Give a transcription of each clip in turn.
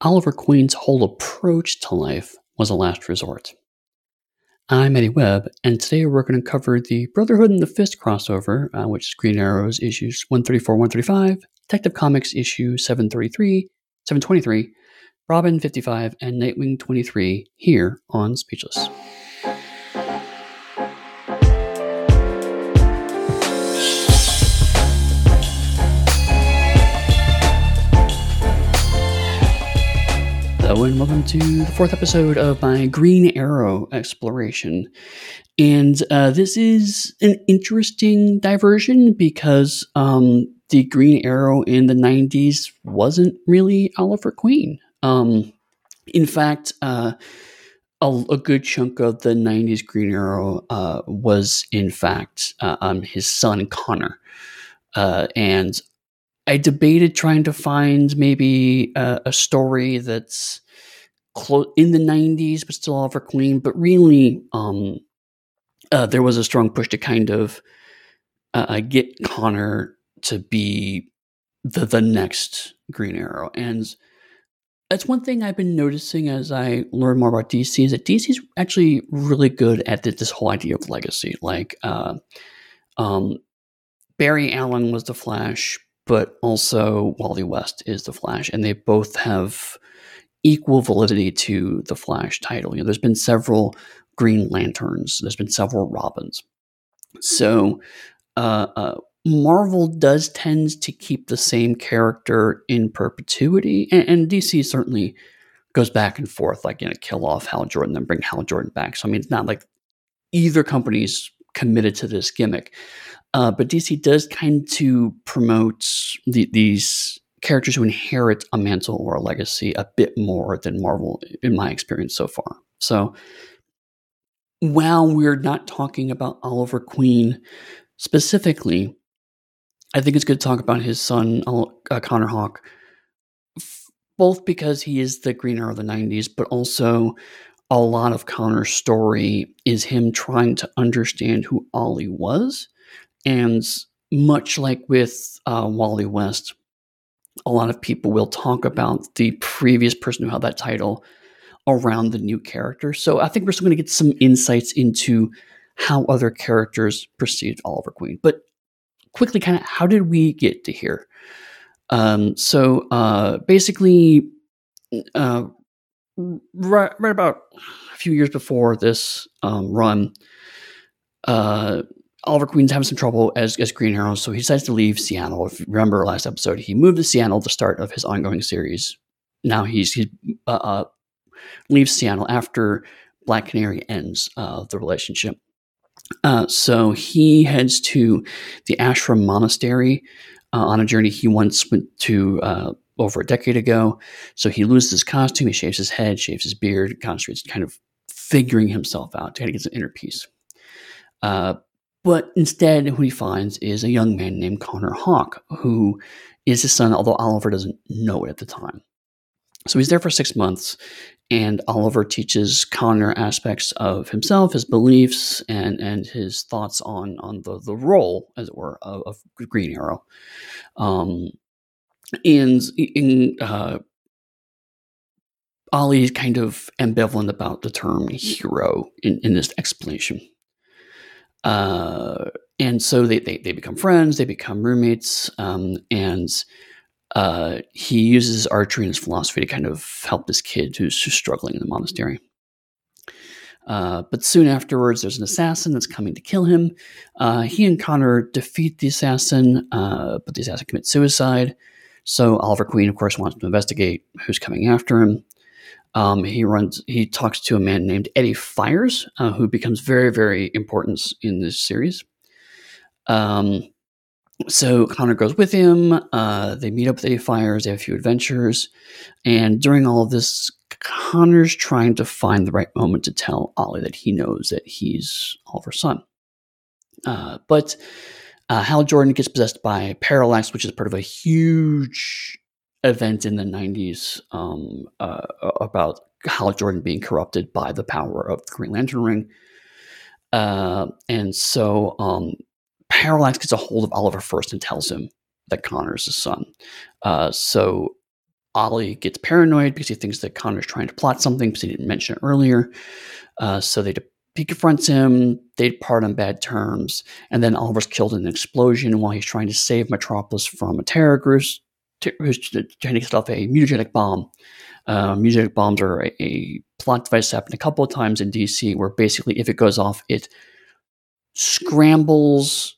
Oliver Queen's whole approach to life was a last resort. I'm Eddy Webb, and today we're going to cover the Brotherhood and the Fist crossover, uh, which is Green Arrow's issues 134 135, Detective Comics issue 733, 723, Robin 55, and Nightwing 23 here on Speechless. Hello, and welcome to the fourth episode of my Green Arrow exploration. And uh, this is an interesting diversion because um, the Green Arrow in the 90s wasn't really Oliver Queen. Um, in fact, uh, a, a, good chunk of the 90s Green Arrow uh, was, in fact, uh, um, his son Conner. Uh, and I debated trying to find maybe a, a story that's clo- in the 90s, but still Oliver Queen But really, um, uh, there was a strong push to kind of uh, uh, get Conner to be the the next Green Arrow, and that's one thing I've been noticing as I learn more about DC is that DC is actually really good at this whole idea of legacy. Like, uh, um, Barry Allen was the Flash, but also Wally West is the Flash, and they both have equal validity to the Flash title. You know, there's been several Green Lanterns, there's been several Robins. So, uh, uh, Marvel does tend to keep the same character in perpetuity, and, and, DC certainly goes back and forth, like you know, kill off Hal Jordan, then bring Hal Jordan back. So I mean, it's not like either company's committed to this gimmick. Uh, but DC does kind to promote the, these characters who inherit a mantle or a legacy a bit more than Marvel, in my experience so far. So, while we're not talking about Oliver Queen specifically, I think it's good to talk about his son, uh, Conner Hawke, both because he is the Green Arrow of the 90s, but also a lot of Conner's story is him trying to understand who Ollie was and much like with uh, Wally West, a lot of people will talk about the previous person who held that title around the new character. So I think we're still going to get some insights into how other characters perceived Oliver Queen. But quickly, kind of, how did we get to here? Um, so uh, basically, uh, right, right about a few years before this um, run, uh, Oliver Queen's having some trouble as, as Green Arrow, so he decides to leave Seattle. If you remember last episode, he moved to Seattle at the start of his ongoing series. Now he's he uh, uh, leaves Seattle after Black Canary ends uh, the relationship. Uh, so he heads to the Ashram Monastery uh, on a journey he once went to uh, over a decade ago. So he loses his costume, he shaves his head, shaves his beard, concentrates kind of figuring himself out to get some inner peace. Uh, but instead, who he finds is a young man named Conner Hawke, who is his son, although Oliver doesn't know it at the time. So he's there for six months, and Oliver teaches Conner aspects of himself, his beliefs, and and his thoughts on on the the role, as it were, of, of Green Arrow. Um, and in uh, Ollie is kind of ambivalent about the term hero in, in this explanation. Uh, and so they, they, they become friends, they become roommates, um, and uh, he uses archery and his philosophy to kind of help this kid who's just struggling in the monastery. Uh, but soon afterwards, there's an assassin that's coming to kill him. Uh, he and Conner defeat the assassin, uh, but the assassin commits suicide. So Oliver Queen, of course, wants to investigate who's coming after him. Um, he runs. He talks to a man named Eddie Fyers, uh, who becomes very, very important in this series. Um, so Conner goes with him. Uh, they meet up with Eddie Fyers. They have a few adventures, and during all of this, Conner's trying to find the right moment to tell Ollie that he knows that he's Oliver's son. Uh, but uh, Hal Jordan gets possessed by Parallax, which is part of a huge event in the 90s um, uh, about Hal Jordan being corrupted by the power of the Green Lantern Ring. Uh, and so um, Parallax gets a hold of Oliver first and tells him that Conner is his son. Uh, so Ollie gets paranoid because he thinks that Conner's trying to plot something because he didn't mention it earlier. Uh, so they he confronts him. They part on bad terms, and then Oliver's killed in an explosion while he's trying to save Metropolis from a terror group who's trying to set off a mutagenic bomb. Uh, mutagenic bombs are a, a plot device that happened a couple of times in DC, where basically if it goes off, it scrambles,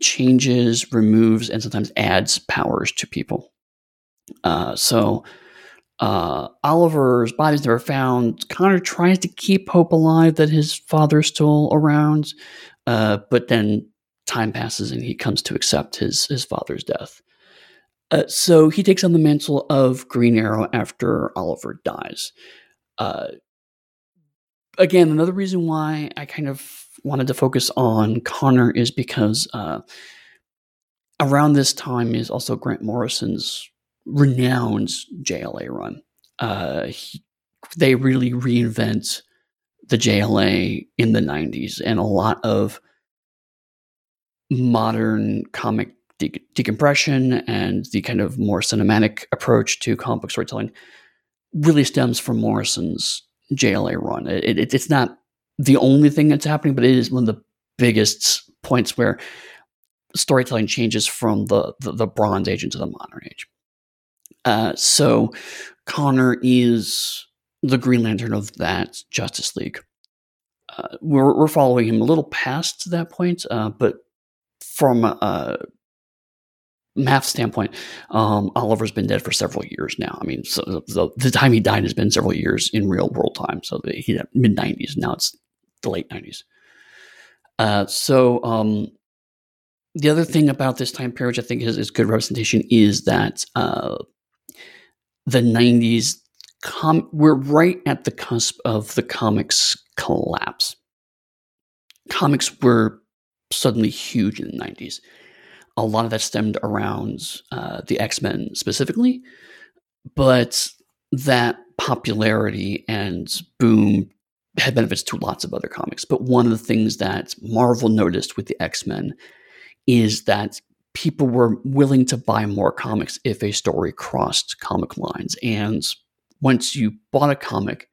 changes, removes, and sometimes adds powers to people. Uh, so uh, Oliver's body's never found. Conner tries to keep hope alive that his father's still around, uh, but then time passes and he comes to accept his his father's death. Uh, so he takes on the mantle of Green Arrow after Oliver dies. Uh, again, another reason why I kind of wanted to focus on Conner is because uh, around this time is also Grant Morrison's renowned JLA run. Uh, he, they really reinvent the JLA in the 90s, and a lot of modern comic de- decompression and the kind of more cinematic approach to comic book storytelling really stems from Morrison's JLA run. It, it, it's not the only thing that's happening, but it is one of the biggest points where storytelling changes from the, the, the Bronze Age into the modern age. Uh, so Conner is the Green Lantern of that Justice League. Uh, we're, we're following him a little past that point, uh, but from a math standpoint, um, Oliver's been dead for several years now. I mean, so the, time he died has been several years in real world time. So he's mid 90s. Now it's the late 90s. Uh, so um, the other thing about this time period, which I think is, is good representation, is that uh, the 90s, com- we're right at the cusp of the comics collapse. Comics were suddenly huge in the 90s. A lot of that stemmed around uh, the X Men specifically, but that popularity and boom had benefits to lots of other comics. But one of the things that Marvel noticed with the X Men is that people were willing to buy more comics if a story crossed comic lines. And once you bought a comic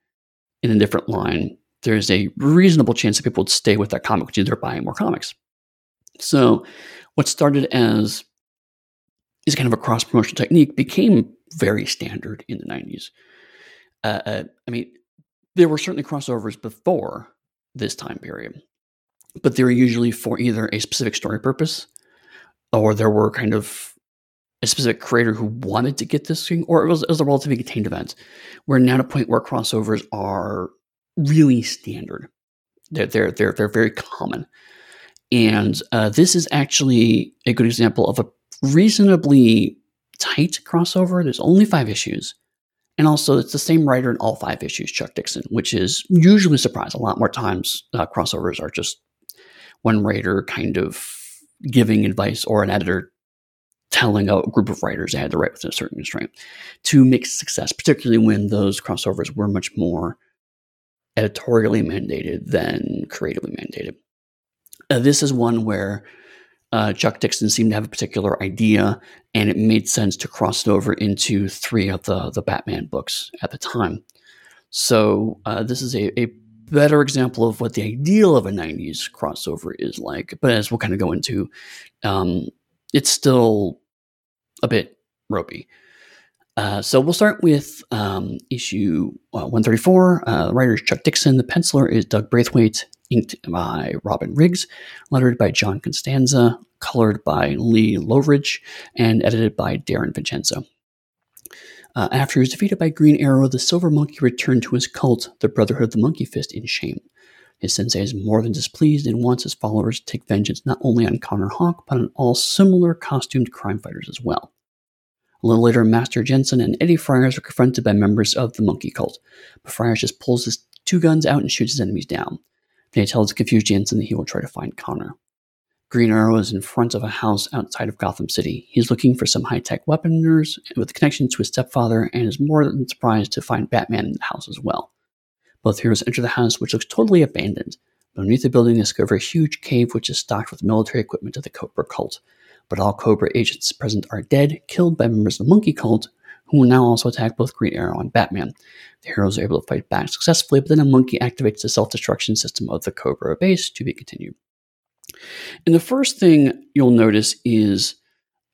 in a different line, there's a reasonable chance that people would stay with that comic, which is they're buying more comics. So, what started as is kind of a cross promotion technique became very standard in the 90s. Uh, uh, I mean, there were certainly crossovers before this time period, but they were usually for either a specific story purpose or there were kind of a specific creator who wanted to get this thing, or it was, it was a relatively contained event. We're now at a point where crossovers are really standard. They're they're they're, they're very common, and uh, this is actually a good example of a reasonably tight crossover. There's only five issues. And also, it's the same writer in all five issues, Chuck Dixon, which is usually a surprise. A lot more times, uh, crossovers are just one writer kind of giving advice or an editor telling a group of writers they had to write within a certain constraint to make success, particularly when those crossovers were much more editorially mandated than creatively mandated. Uh, this is one where uh, Chuck Dixon seemed to have a particular idea, and it made sense to cross it over into three of the, the Batman books at the time. So uh, this is a, a better example of what the ideal of a 90s crossover is like. But as we'll kind of go into, um, it's still a bit ropey. Uh, so we'll start with um, issue uh, 134. Uh, the writer is Chuck Dixon. The penciler is Doug Braithwaite. Inked by Robin Riggs. Lettered by John Costanza. Colored by Lee Loughridge. And edited by Darren Vincenzo. Uh, after he was defeated by Green Arrow, the Silver Monkey returned to his cult, the Brotherhood of the Monkey Fist, in shame. His sensei is more than displeased and wants his followers to take vengeance not only on Conner Hawke, but on all similar costumed crime fighters as well. Later, Master Jensen and Eddie Fyers are confronted by members of the monkey cult, but Fyers just pulls his two guns out and shoots his enemies down. They tells the confused Jensen that he will try to find Conner. Green Arrow is in front of a house outside of Gotham City. He's looking for some high tech weaponers with a connection to his stepfather and is more than surprised to find Batman in the house as well. Both heroes enter the house, which looks totally abandoned. Beneath the building, they discover a huge cave which is stocked with military equipment of the Kobra cult. But all Kobra agents present are dead, killed by members of the Monkey cult, who will now also attack both Green Arrow and Batman. The heroes are able to fight back successfully, but then a monkey activates the self destruction system of the Kobra base to be continued. And the first thing you'll notice is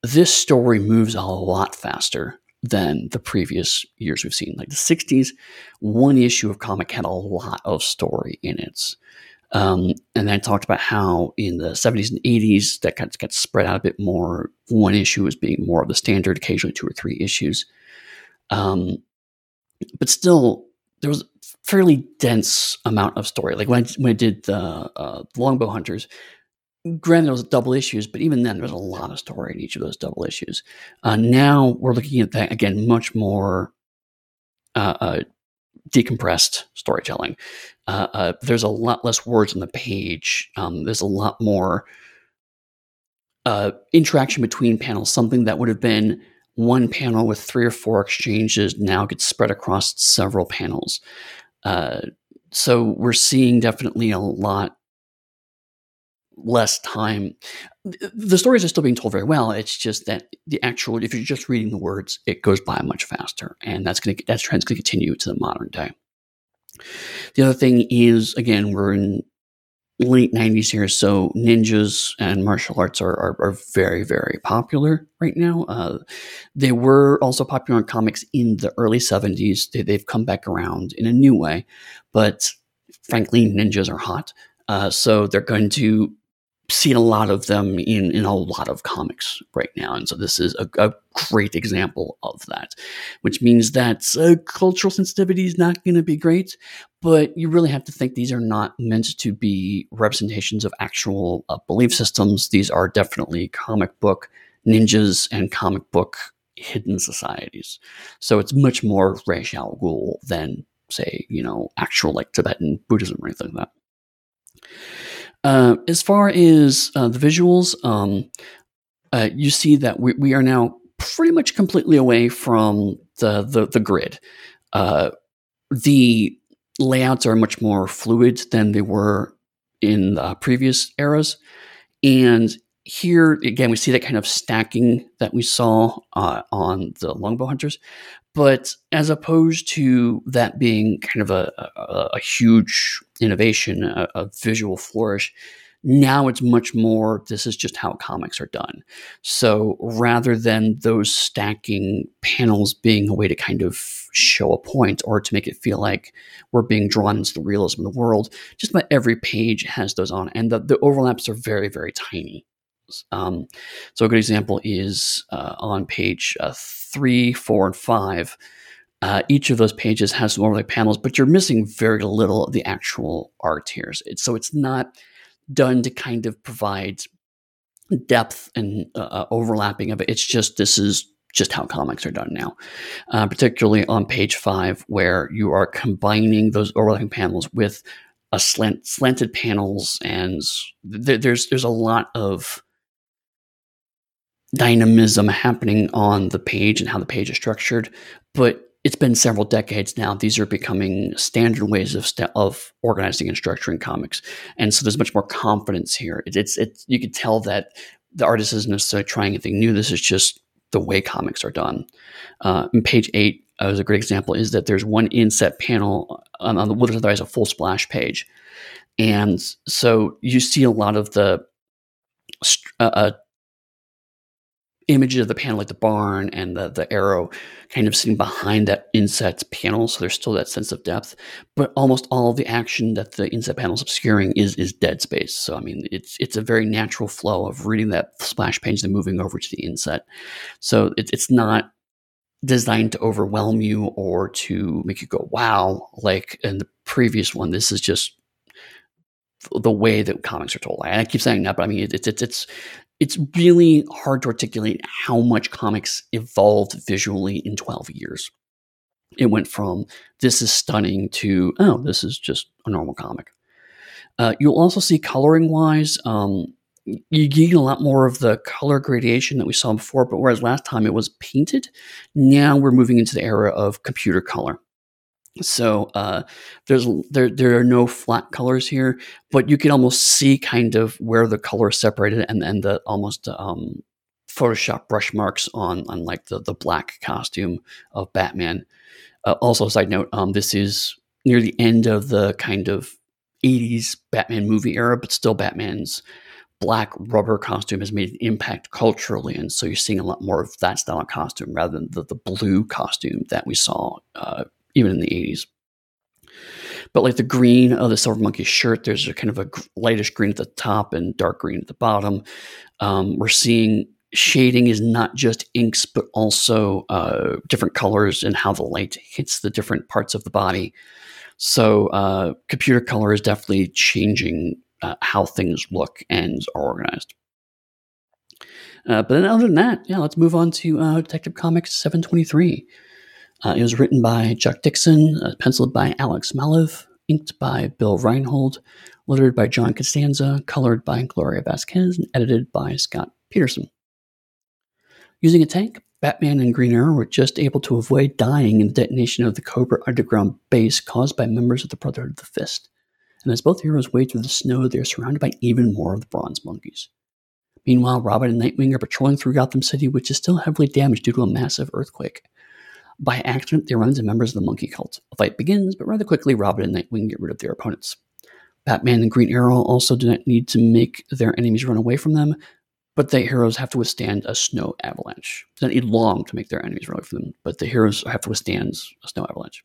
this story moves a lot faster than the previous years we've seen. Like the 60s, one issue of comic had a lot of story in it. Um, and then I talked about how in the 70s and 80s that got, got spread out a bit more. One issue was being more of the standard, occasionally two or three issues. Um, but still, there was a fairly dense amount of story. Like when I, when I did the uh, Longbow Hunters, granted it was double issues, but even then there was a lot of story in each of those double issues. Uh, now we're looking at that again, much more uh, uh, decompressed storytelling. Uh, uh, there's a lot less words on the page. Um, there's a lot more uh, interaction between panels. Something that would have been one panel with three or four exchanges now gets spread across several panels. so we're seeing definitely a lot less time. The stories are still being told very well. It's just that the actual, if you're just reading the words, it goes by much faster, and that's going to that trend's going to continue to the modern day. The other thing is, again, we're in late 90s here, so ninjas and martial arts are, are, are very, very popular right now. Uh, they were also popular in comics in the early 70s. They, have come back around in a new way, but frankly, ninjas are hot. Uh, so they're going to seen a lot of them in in a lot of comics right now, and so this is a, a great example of that. Which means that uh, cultural sensitivity is not going to be great, but you really have to think these are not meant to be representations of actual uh, belief systems. These are definitely comic book ninjas and comic book hidden societies. So it's much more Ra's al Ghul than say you know actual like Tibetan Buddhism or anything like that. Uh, as far as uh, the visuals, um, uh, you see that we, we, are now pretty much completely away from the the, the grid. Uh, the layouts are much more fluid than they were in the previous eras, and here again we see that kind of stacking that we saw uh, on the longbow hunters but as opposed to that being kind of a, a, a huge innovation, a, a, visual flourish, now it's much more this is just how comics are done. So rather than those stacking panels being a way to kind of show a point or to make it feel like we're being drawn into the realism of the world, just about every page has those on. And the, the overlaps are very, very tiny. Um, so a good example is uh, on page uh, three, four, and five. Uh, each of those pages has some overlay panels, but you're missing very little of the actual art here. So it's not done to kind of provide depth and uh, uh, overlapping of it. It's just this is just how comics are done now, uh, particularly on page five, where you are combining those overlapping panels with a slant, slanted panels, and th- there's there's a lot of dynamism happening on the page and how the page is structured. But it's been several decades now. These are becoming standard ways of st- of organizing and structuring comics, and so there's much more confidence here. It, it's it's you could tell that the artist isn't necessarily trying anything new. This is just the way comics are done. Uh, page eight uh, a great example is that there's one inset panel on, on the what is otherwise a full splash page, and so you see a lot of the uh, uh images of the panel, like the barn and the, the arrow, kind of sitting behind that inset panel. So there's still that sense of depth, but almost all the action that the inset panel is obscuring is is dead space. So I mean, it's it's a very natural flow of reading that splash page and moving over to the inset. So it, it's not designed to overwhelm you or to make you go wow like in the previous one this is just the way that comics are told. I keep saying that, but I mean it's it's it's it's really hard to articulate how much comics evolved visually in 12 years. It went from this is stunning to oh, this is just a normal comic. Uh, you'll also see coloring wise, um, you get a lot more of the color gradation that we saw before, but whereas last time it was painted, now we're moving into the era of computer color. So uh, there's there there are no flat colors here, but you can almost see kind of where the color separated and and the almost um, Photoshop brush marks on on like the the black costume of Batman. Uh, also, side note, um, this is near the end of the kind of 80s Batman movie era, but still Batman's black rubber costume has made an impact culturally. And so you're seeing a lot more of that style of costume rather than the, the blue costume that we saw uh, even in the 80s. But like the green of the Silver Monkey shirt, there's a kind of a lightish green at the top and dark green at the bottom. Um, we're seeing shading is not just inks, but also uh, different colors and how the light hits the different parts of the body. So uh, computer color is definitely changing uh, how things look and are organized. Uh, but then, other than that, yeah, let's move on to uh, Detective Comics 723. Uh, it was written by Chuck Dixon, uh, penciled by Alex Maleev, inked by Bill Reinhold, lettered by John Costanza, colored by Gloria Vasquez, and edited by Scott Peterson. Using a tank, Batman and Green Arrow were just able to avoid dying in the detonation of the Kobra underground base caused by members of the Brotherhood of the Fist and as both heroes wade through the snow, they are surrounded by even more of the bronze monkeys. Meanwhile, Robin and Nightwing are patrolling through Gotham City, which is still heavily damaged due to a massive earthquake. By accident, they run into members of the monkey cult. A fight begins, but rather quickly, Robin and Nightwing get rid of their opponents. Batman and Green Arrow also do not need to make their enemies run away from them, but the heroes have to withstand a snow avalanche. They don't need long to make their enemies run away from them, but the heroes have to withstand a snow avalanche.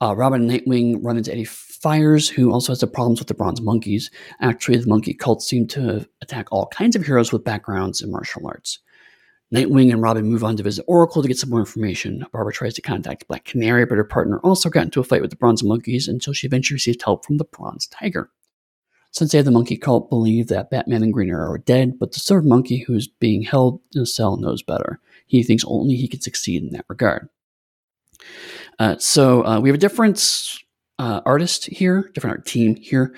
Uh, Robin and Nightwing run into Eddie Fyers, who also has the problems with the Bronze Monkeys. Actually, the monkey cult seem to attack all kinds of heroes with backgrounds in martial arts. Nightwing and Robin move on to visit Oracle to get some more information. Barbara tries to contact Black Canary, but her partner also got into a fight with the Bronze Monkeys until she eventually received help from the Bronze Tiger. Sensei of the monkey cult believe that Batman and Green Arrow are dead, but the third monkey who's being held in a cell knows better. He thinks only he can succeed in that regard. Uh, so uh, we have a different uh, artist here, different art team here.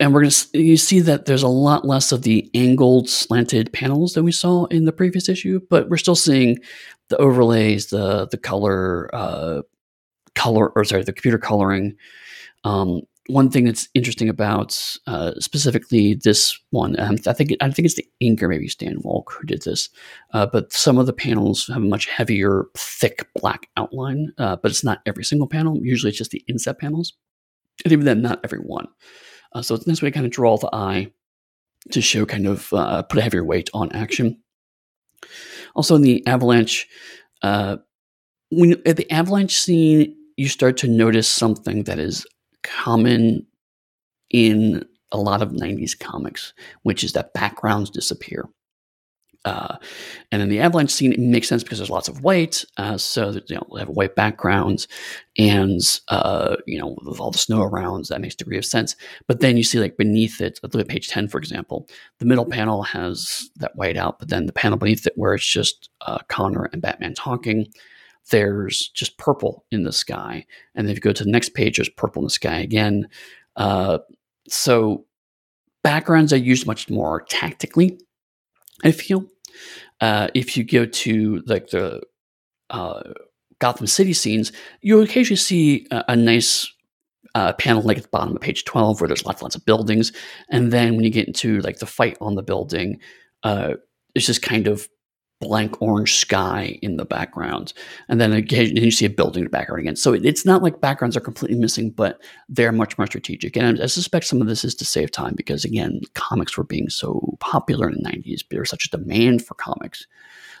And we're going to you see that there's a lot less of the angled slanted panels than we saw in the previous issue but we're still seeing the overlays the the color uh, color or sorry the computer coloring um, one thing that's interesting about uh, specifically this one, um, I think I think it's the inker, maybe Stan Woch who did this, uh, but some of the panels have a much heavier, thick black outline. Uh, but it's not every single panel. Usually, it's just the inset panels, and even then, not every one. Uh, so it's a nice way to kind of draw the eye to show kind of uh, put a heavier weight on action. Also, in the avalanche, uh, when at the avalanche scene, you start to notice something that is common in a lot of 90s comics, which is that backgrounds disappear. Uh, and in the avalanche scene, it makes sense because there's lots of white, uh, so that, you know they have white backgrounds, and uh, you know with all the snow around, that makes degree of sense. But then you see like beneath it, look at page ten for example, the middle panel has that white out, but then the panel beneath it where it's just uh, Conner and Batman talking, there's just purple in the sky. And then if you go to the next page, there's purple in the sky again. Uh, so backgrounds are used much more tactically, I feel. Uh, if you go to like the uh, Gotham City scenes, you'll occasionally see a, a nice uh, panel like at the bottom of page 12 where there's lots lots of buildings. And then when you get into like the fight on the building, uh, it's just kind of blank orange sky in the background. And then again, you see a building in the background again. So it's not like backgrounds are completely missing, but they're much more strategic. And I suspect some of this is to save time because, again, comics were being so popular in the 90s. There was such a demand for comics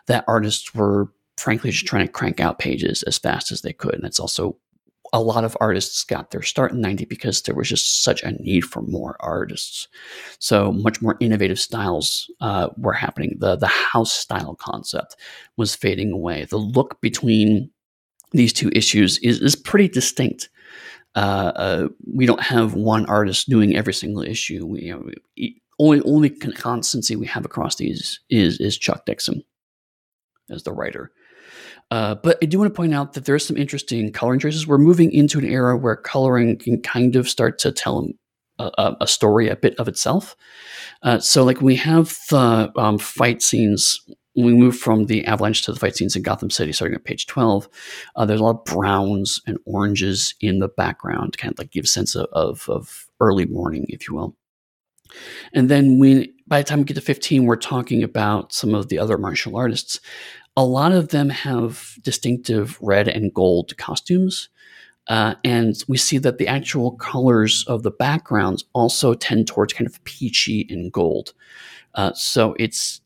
that artists were frankly just trying to crank out pages as fast as they could. And it's also a lot of artists got their start in 90 because there was just such a need for more artists. So much more innovative styles uh, were happening. The, the house style concept was fading away. The look between these two issues is, is pretty distinct. Uh, uh, we don't have one artist doing every single issue. We, you know, we, only only constancy we have across these is is Chuck Dixon as the writer. Uh, but I do want to point out that there are some interesting coloring choices. We're moving into an era where coloring can kind of start to tell a, a story a bit of itself. Uh, so, like we have the um, fight scenes. We move from the avalanche to the fight scenes in Gotham City, starting at page 12, uh, there's a lot of browns and oranges in the background, kind of like give a sense of, of, of early morning, if you will. And then when by the time we get to 15, we're talking about some of the other martial artists. A lot of them have distinctive red and gold costumes. Uh, and we see that the actual colors of the backgrounds also tend towards kind of peachy and gold. Uh, so it's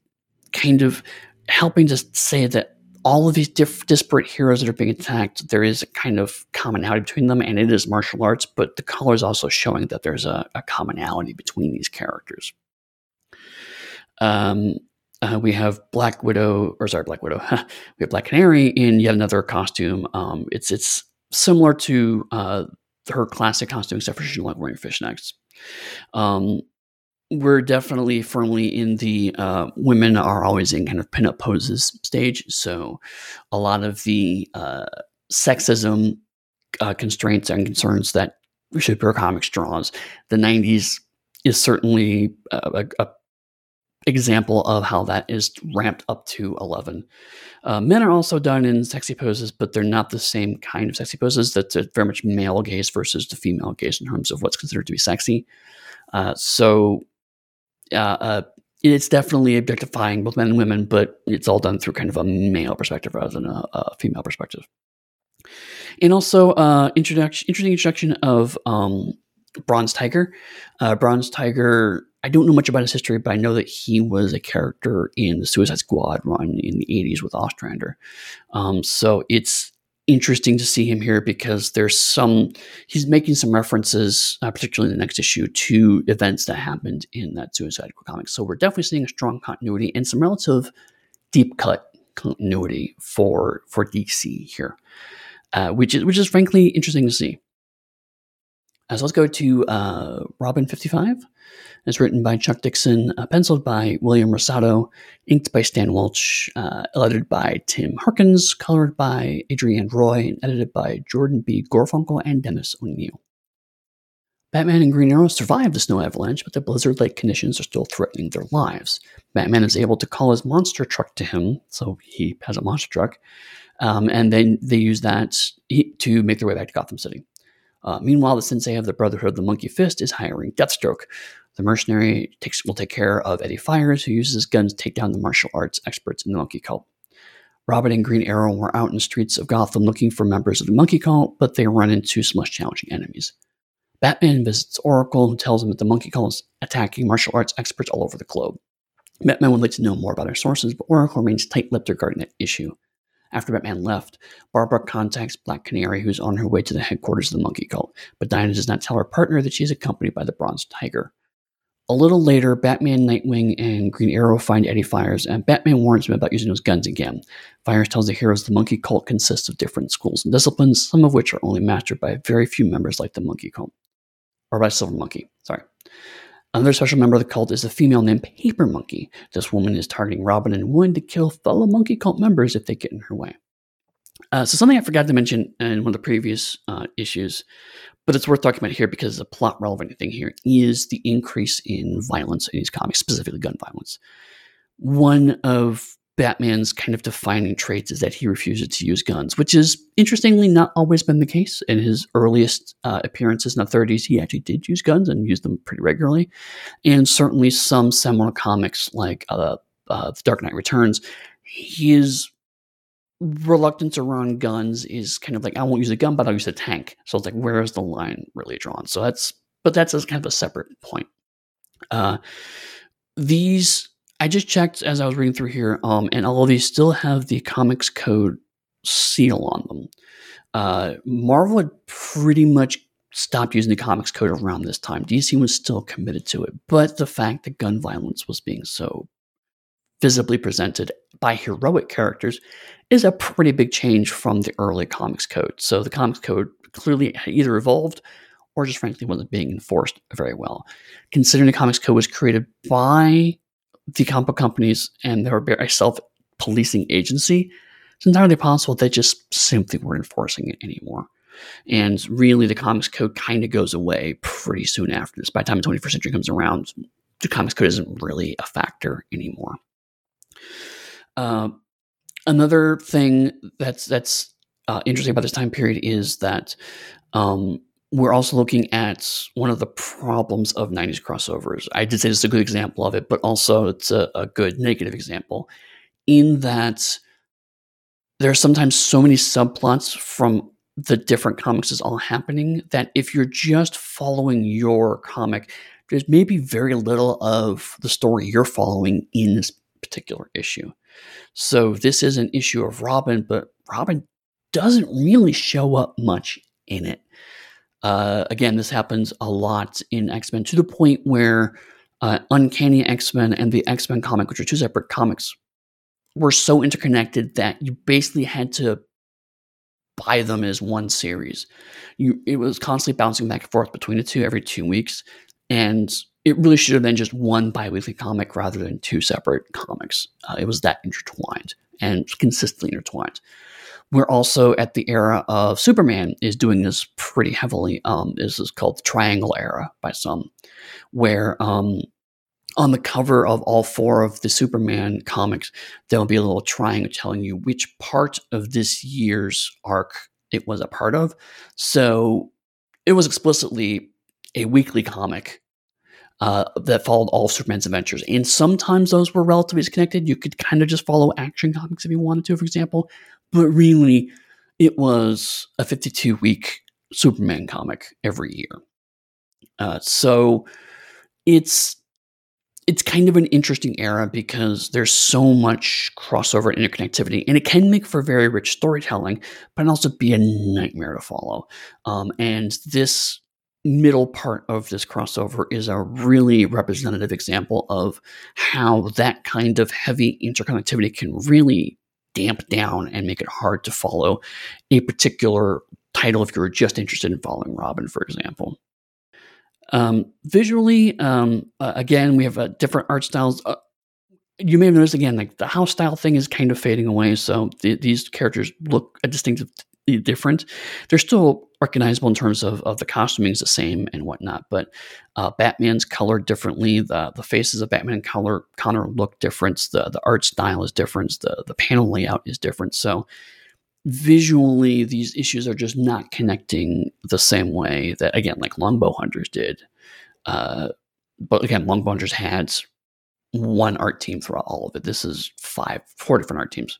kind of helping to say that all of these diff- disparate heroes that are being attacked, there is a kind of commonality between them, and it is martial arts, but the color is also showing that there's a, a commonality between these characters. Um, uh, we have Black Widow, or sorry, Black Widow. we have Black Canary in yet another costume. Um, it's it's similar to uh, her classic costume, except for she's not wearing fishnets. Um, we're definitely firmly in the uh, women are always in kind of pinup poses stage. So a lot of the uh, sexism uh, constraints and concerns that superhero comics draws, the 90s is certainly a, a, a example of how that is ramped up to 11. Uh, men are also done in sexy poses, but they're not the same kind of sexy poses. That's very much male gaze versus the female gaze in terms of what's considered to be sexy. Uh, so uh, uh, it's definitely objectifying both men and women, but it's all done through kind of a male perspective rather than a, a female perspective. And also, uh, introduction, interesting introduction of um, Bronze Tiger. Uh, Bronze Tiger, I don't know much about his history, but I know that he was a character in the Suicide Squad run in the 80s with Ostrander. Um, so it's interesting to see him here because there's some he's making some references uh, particularly in the next issue to events that happened in that suicide Squad comic so we're definitely seeing a strong continuity and some relative deep cut continuity for for dc here uh, which is which is frankly interesting to see so let's go to uh, robin 55 it's written by Chuck Dixon, uh, penciled by William Rosado, inked by Stan Welch, uh, edited by Tim Harkins, colored by Adrienne Roy, and edited by Jordan B. Gorfinkel and Dennis O'Neil. Batman and Green Arrow survive the snow avalanche, but the blizzard like conditions are still threatening their lives. Batman is able to call his monster truck to him, so he has a monster truck, um, and then they use that to make their way back to Gotham City. Uh, meanwhile, the sensei of the Brotherhood of the Monkey Fist is hiring Deathstroke, the mercenary takes, will take care of Eddie Fyers, who uses his guns to take down the martial arts experts in the Monkey Cult. Robin and Green Arrow were out in the streets of Gotham looking for members of the Monkey Cult, but they run into some less challenging enemies. Batman visits Oracle, who tells him that the Monkey Cult is attacking martial arts experts all over the globe. Batman would like to know more about their sources, but Oracle remains tight-lipped regarding that issue. After Batman left, Barbara contacts Black Canary, who's on her way to the headquarters of the Monkey Cult, but Dinah does not tell her partner that she is accompanied by the Bronze Tiger. A little later, Batman, Nightwing, and Green Arrow find Eddie Fyers, and Batman warns him about using those guns again. Fyers tells the heroes the Monkey Cult consists of different schools and disciplines, some of which are only mastered by very few members like the Monkey Cult. Or by Silver Monkey, sorry. Another special member of the cult is a female named Paper Monkey. This woman is targeting Robin and willing to kill fellow Monkey Cult members if they get in her way. Uh, so something I forgot to mention in one of the previous uh, issues but it's worth talking about here because the plot relevant thing here is the increase in violence in these comics, specifically gun violence. One of Batman's kind of defining traits is that he refuses to use guns, which is interestingly not always been the case. In his earliest uh, appearances in the 30s, he actually did use guns and used them pretty regularly. And certainly some seminal comics like uh, uh, The Dark Knight Returns, his reluctance around guns is kind of like I won't use a gun, but I'll use a tank. So it's like where is the line really drawn? So that's but that's kind of a separate point. Uh, these I just checked as I was reading through here, um, and all of these still have the comics code seal on them. Uh, Marvel had pretty much stopped using the comics code around this time. DC was still committed to it, but the fact that gun violence was being so visibly presented by heroic characters is a pretty big change from the early comics code. So the comics code clearly either evolved or just frankly wasn't being enforced very well. Considering the comics code was created by the comic companies and they were a self policing agency, it's entirely possible they just simply weren't enforcing it anymore. And really, the comics code kind of goes away pretty soon after this. By the time the 21st century comes around, the comics code isn't really a factor anymore. Uh, another thing that's that's uh, interesting about this time period is that um, we're also looking at one of the problems of 90s crossovers. I did say this is a good example of it, but also it's a, a good negative example in that there are sometimes so many subplots from the different comics is all happening that if you're just following your comic, there's maybe very little of the story you're following in this particular issue. So this is an issue of Robin, but Robin doesn't really show up much in it. Uh, again, this happens a lot in X Men to the point where uh, Uncanny X Men and the X Men comic, which are two separate comics, were so interconnected that you basically had to buy them as one series. You it was constantly bouncing back and forth between the two every two weeks, and it really should have been just one biweekly comic rather than two separate comics. Uh, it was that intertwined and consistently intertwined. We're also at the era of Superman is doing this pretty heavily. Um, this is called the Triangle Era by some, where um, on the cover of all four of the Superman comics, there'll be a little triangle telling you which part of this year's arc it was a part of. So it was explicitly a weekly comic uh, that followed all Superman's adventures. And sometimes those were relatively disconnected. You could kind of just follow action comics if you wanted to, for example. But really, it was a 52 week Superman comic every year. Uh, so it's it's kind of an interesting era because there's so much crossover and interconnectivity, and it can make for very rich storytelling, but also be a nightmare to follow. Um, and this middle part of this crossover is a really representative example of how that kind of heavy interconnectivity can really damp down and make it hard to follow a particular title if you're just interested in following Robin, for example. Um, visually, um, uh, again, we have uh, different art styles. Uh, you may have noticed again, like the house style thing is kind of fading away. So th- these characters look a distinctive different. They're still recognizable in terms of, of the costuming is the same and whatnot, but uh, Batman's colored differently. The the faces of Batman and color Conner look different. The the art style is different. The the panel layout is different. So visually these issues are just not connecting the same way that again like longbow hunters did uh, but again longbow hunters had one art team throughout all of it this is five four different art teams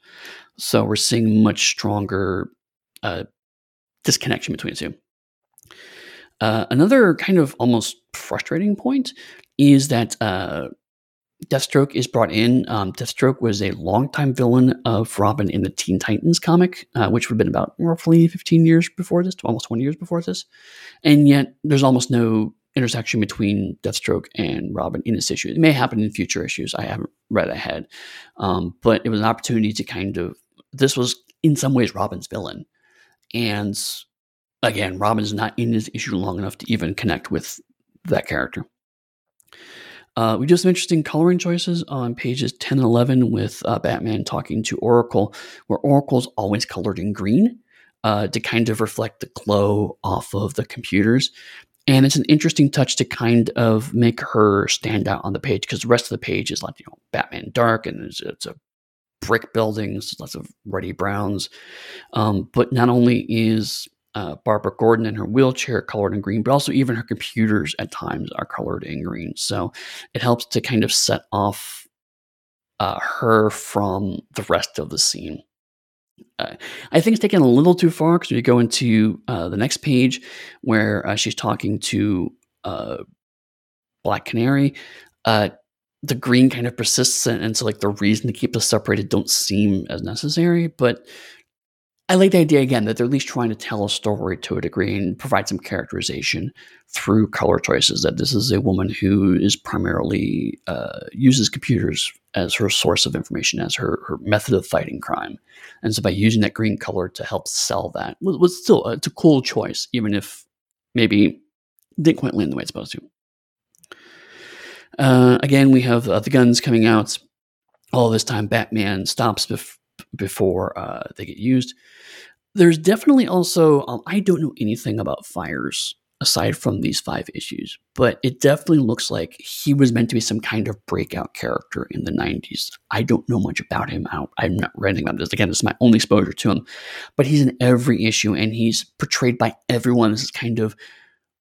so we're seeing much stronger uh, disconnection between the two uh, another kind of almost frustrating point is that uh, Deathstroke is brought in. Um, Deathstroke was a longtime villain of Robin in the Teen Titans comic, uh, which would have been about roughly 15 years before this, almost 20 years before this. And yet, there's almost no intersection between Deathstroke and Robin in this issue. It may happen in future issues. I haven't read ahead. Um, but it was an opportunity to kind of, this was in some ways Robin's villain. And again, Robin's not in this issue long enough to even connect with that character. Uh, we do some interesting coloring choices on pages 10 and 11 with uh, Batman talking to Oracle, where Oracle's always colored in green uh, to kind of reflect the glow off of the computers. And it's an interesting touch to kind of make her stand out on the page because the rest of the page is like, you know, Batman dark and it's, it's a brick buildings, lots of ruddy browns. Um, but not only is uh, Barbara Gordon in her wheelchair colored in green, but also even her computers at times are colored in green. So it helps to kind of set off uh, her from the rest of the scene. Uh, I think it's taken a little too far because we go into uh, the next page where uh, she's talking to uh, Black Canary. The green kind of persists, and, and so like the reason to keep this separated don't seem as necessary. But I like the idea again that they're at least trying to tell a story to a degree and provide some characterization through color choices. That this is a woman who is primarily uh, uses computers as her source of information, as her, her method of fighting crime, and so by using that green color to help sell that was, was still a, it's a cool choice, even if maybe didn't quite land the way it's supposed to. Uh, again, we have uh, the guns coming out. All this time, Batman stops bef- before uh, they get used. There's definitely also, um, I don't know anything about Fyers aside from these five issues, but it definitely looks like he was meant to be some kind of breakout character in the 90s. I don't know much about him. Out. I'm not reading about this. Again, this is my only exposure to him, but he's in every issue and he's portrayed by everyone as kind of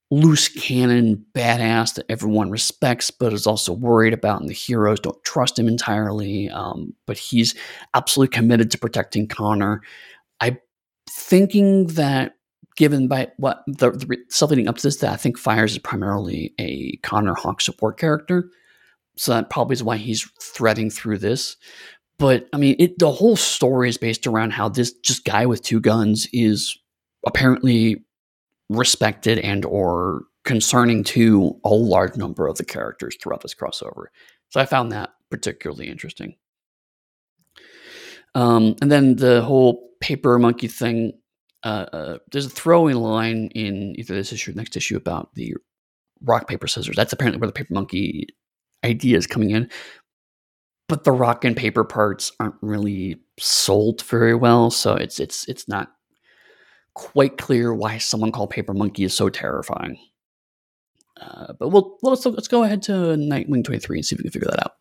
loose cannon badass that everyone respects, but is also worried about, and the heroes don't trust him entirely. Um, but he's absolutely committed to protecting Conner. I'm thinking that given by what the, the stuff leading up to this, that I think Fyers is primarily a Conner Hawke support character. So that probably is why he's threading through this. But I mean, it, the whole story is based around how this just guy with two guns is apparently respected and or concerning to a large number of the characters throughout this crossover. So I found that particularly interesting. Um, and then the whole paper monkey thing uh, uh, there's a throwaway line in either this issue or next issue about the rock paper scissors. That's apparently where the paper monkey idea is coming in. But the rock and paper parts aren't really sold very well, so it's it's it's not quite clear why someone called Paper Monkey is so terrifying. Uh, but we'll let's let's go ahead to Nightwing twenty three and see if we can figure that out.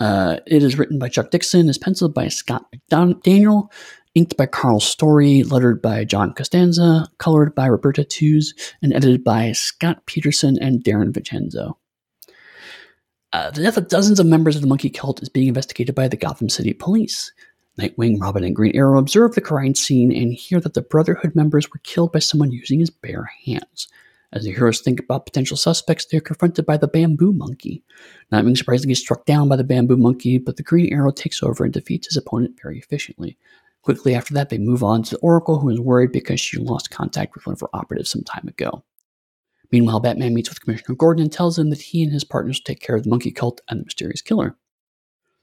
Uh, it is written by Chuck Dixon, is penciled by Scott McDaniel, inked by Karl Story, lettered by John Costanza, colored by Roberta Tewes, and edited by Scott Peterson and Darren Vincenzo. Uh, the death of dozens of members of the monkey cult is being investigated by the Gotham City Police. Nightwing, Robin, and Green Arrow observe the crime scene and hear that the Brotherhood members were killed by someone using his bare hands. As the heroes think about potential suspects, they are confronted by the bamboo monkey. Nightwing surprisingly gets struck down by the bamboo monkey, but the Green Arrow takes over and defeats his opponent very efficiently. Quickly after that, they move on to the Oracle, who is worried because she lost contact with one of her operatives some time ago. Meanwhile, Batman meets with Commissioner Gordon and tells him that he and his partners will take care of the monkey cult and the mysterious killer.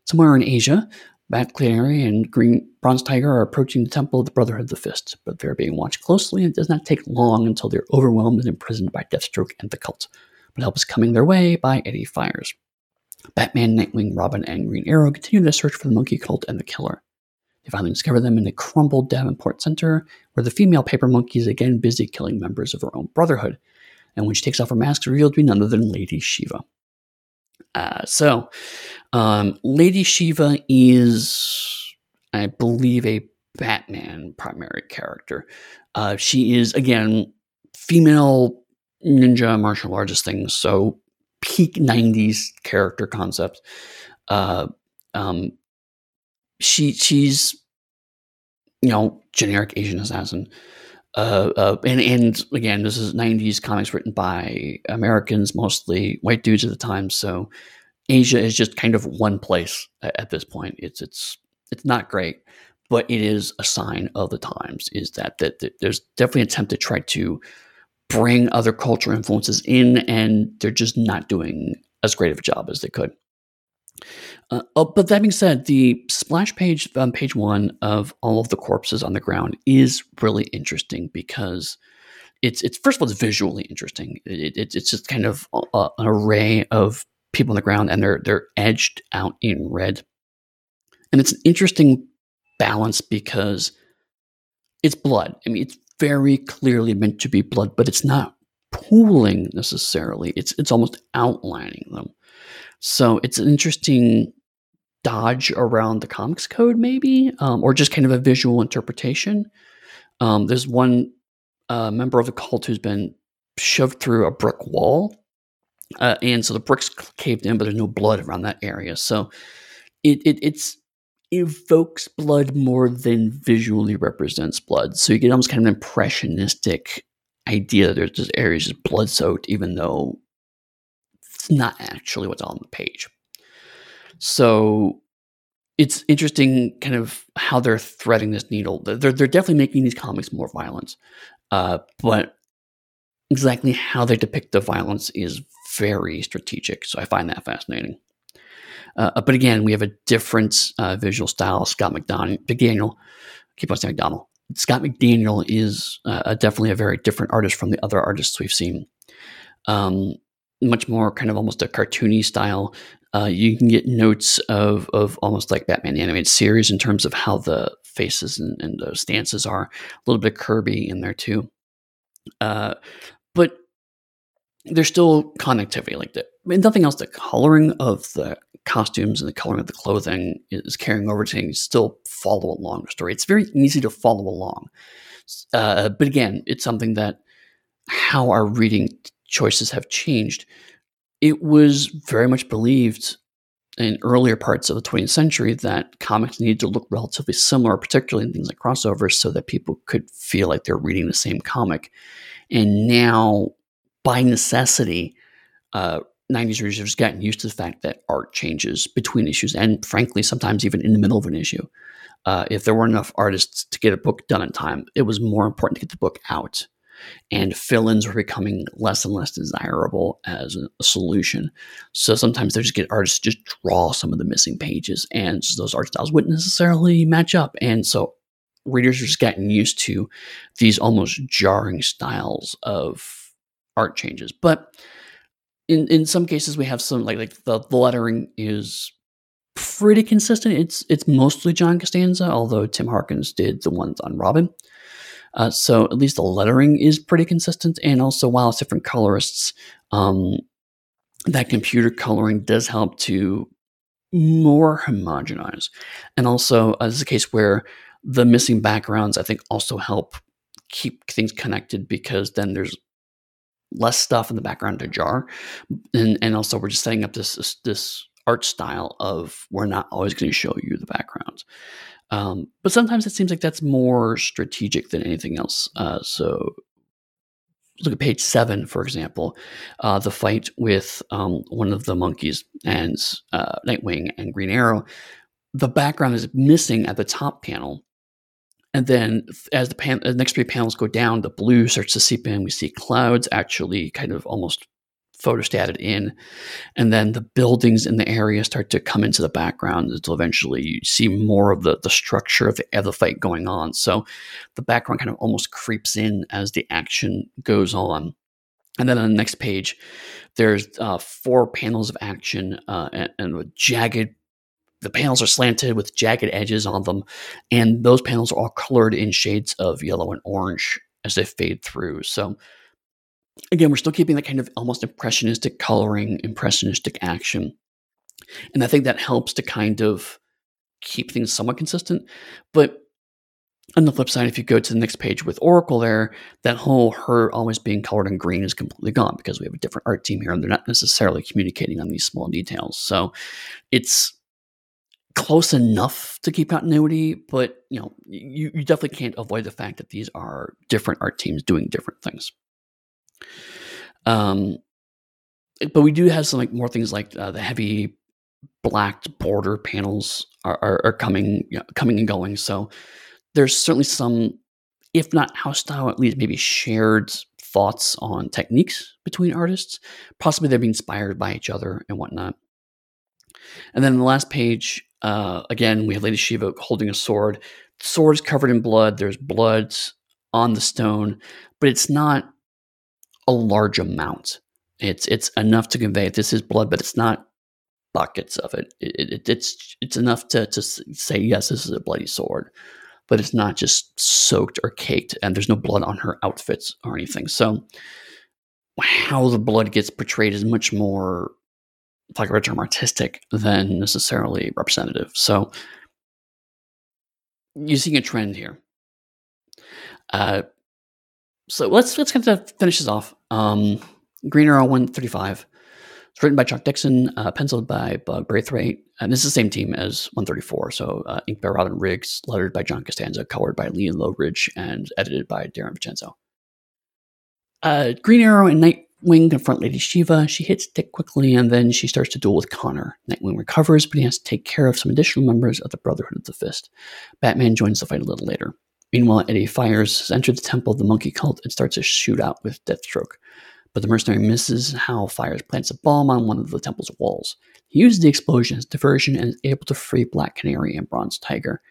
Somewhere in Asia, Bat Canary and Green Bronze Tiger are approaching the Temple of the Brotherhood of the Fist, but they're being watched closely, and it does not take long until they're overwhelmed and imprisoned by Deathstroke and the cult. But help is coming their way by Eddie Fyers. Batman, Nightwing, Robin, and Green Arrow continue their search for the monkey cult and the killer. They finally discover them in the crumbled Davenport Center, where the female paper monkey is again busy killing members of her own brotherhood. And when she takes off her mask, revealed to be none other than Lady Shiva. Uh, so, um, Lady Shiva is, I believe, a Batman primary character. Uh, she is, again, female ninja martial artist things, so peak 90s character concept. Uh, um, she she's you know generic Asian assassin. Uh, uh, and and again, this is '90s comics written by Americans, mostly white dudes at the time. So Asia is just kind of one place at, at this point. It's it's it's not great, but it is a sign of the times. Is that that, that there's definitely an attempt to try to bring other cultural influences in, and they're just not doing as great of a job as they could. Uh, oh, but that being said, the splash page on page one of all of the corpses on the ground is really interesting because it's it's first of all it's visually interesting. It, it, it's just kind of a, an array of people on the ground, and they're they're edged out in red, and it's an interesting balance because it's blood. I mean, it's very clearly meant to be blood, but it's not pooling necessarily. It's it's almost outlining them. So it's an interesting dodge around the comics code, maybe, um, or just kind of a visual interpretation. Um, there's one uh, member of the cult who's been shoved through a brick wall, uh, and so the bricks caved in, but there's no blood around that area. So it, it it's evokes blood more than visually represents blood. So you get almost kind of an impressionistic idea that there's just areas just blood soaked, even though it's not actually what's on the page. So it's interesting kind of how they're threading this needle. They're, they're definitely making these comics more violent, uh, but exactly how they depict the violence is very strategic. So I find that fascinating. Uh, but again, we have a different uh, visual style. Scott McDonald, McDaniel, keep on saying McDonald. Scott McDaniel is uh, definitely a very different artist from the other artists we've seen. Um, much more kind of almost a cartoony style. Uh, you can get notes of of almost like Batman the animated series in terms of how the faces and, and the stances are. A little bit Kirby in there too. Uh, but there's still connectivity like that. I mean, nothing else. The coloring of the costumes and the coloring of the clothing is carrying over to still follow along the story. It's very easy to follow along. Uh, but again, it's something that how our reading choices have changed. It was very much believed in earlier parts of the 20th century that comics needed to look relatively similar, particularly in things like crossovers, so that people could feel like they're reading the same comic. And now, by necessity, uh, 90s readers have gotten used to the fact that art changes between issues, and frankly, sometimes even in the middle of an issue. Uh, if there weren't enough artists to get a book done in time, it was more important to get the book out and fill-ins were becoming less and less desirable as a solution. So sometimes they just get artists just draw some of the missing pages, and those art styles wouldn't necessarily match up. And so readers are just getting used to these almost jarring styles of art changes. But in in some cases, we have some like like the, the lettering is pretty consistent. It's it's mostly John Costanza, although Tim Harkins did the ones on Robin. Uh, so at least the lettering is pretty consistent. And also, while it's different colorists, um, that computer coloring does help to more homogenize. And also, uh, this is a case where the missing backgrounds, I think, also help keep things connected because then there's less stuff in the background to jar. And, and also, we're just setting up this, this, this art style of we're not always going to show you the backgrounds. Um, but sometimes it seems like that's more strategic than anything else. Uh, so look at page seven, for example, uh, the fight with um, one of the monkeys and uh, Nightwing and Green Arrow. The background is missing at the top panel. And then as the, pan- the next three panels go down, the blue starts to seep in. We see clouds actually kind of almost photostated in. And then the buildings in the area start to come into the background until eventually you see more of the, the structure of the, of the fight going on. So the background kind of almost creeps in as the action goes on. And then on the next page, there's uh, four panels of action uh, and, and with jagged the panels are slanted with jagged edges on them, and those panels are all colored in shades of yellow and orange as they fade through. So again, we're still keeping that kind of almost impressionistic coloring, impressionistic action. And I think that helps to kind of keep things somewhat consistent. But on the flip side, if you go to the next page with Oracle there, that whole her always being colored in green is completely gone because we have a different art team here and they're not necessarily communicating on these small details. So it's close enough to keep continuity, but you know, you, you definitely can't avoid the fact that these are different art teams doing different things. Um, but we do have some like more things like uh, the heavy blacked border panels are, are, are coming you know, coming and going. So there's certainly some, if not house style, at least maybe shared thoughts on techniques between artists. Possibly they're being inspired by each other and whatnot. And then the last page, uh, again, we have Lady Shiva holding a sword. The sword is covered in blood. There's blood on the stone, but it's not a large amount. It's it's enough to convey this is blood, but it's not buckets of it. it, it it's it's enough to to say yes, this is a bloody sword, but it's not just soaked or caked, and there's no blood on her outfits or anything. So how the blood gets portrayed is much more, like a term, artistic than necessarily representative. So you're seeing a trend here. Uh, so let's let's kind of finish this off. Um, Green Arrow 135. It's written by Chuck Dixon, uh, penciled by Doug Braithwaite, and this is the same team as 134. So uh, inked by Robin Riggs, lettered by John Costanza, colored by Lee Loughridge, and edited by Darren Vincenzo. Uh, Green Arrow and Nightwing confront Lady Shiva. She hits Dick quickly, and then she starts to duel with Conner. Nightwing recovers, but he has to take care of some additional members of the Brotherhood of the Fist. Batman joins the fight a little later. Meanwhile, Eddie Fyers has entered the temple of the monkey cult and starts a shootout with Deathstroke. But the mercenary misses how Fyers plants a bomb on one of the temple's walls. He uses the explosion as diversion and is able to free Black Canary and Bronze Tiger.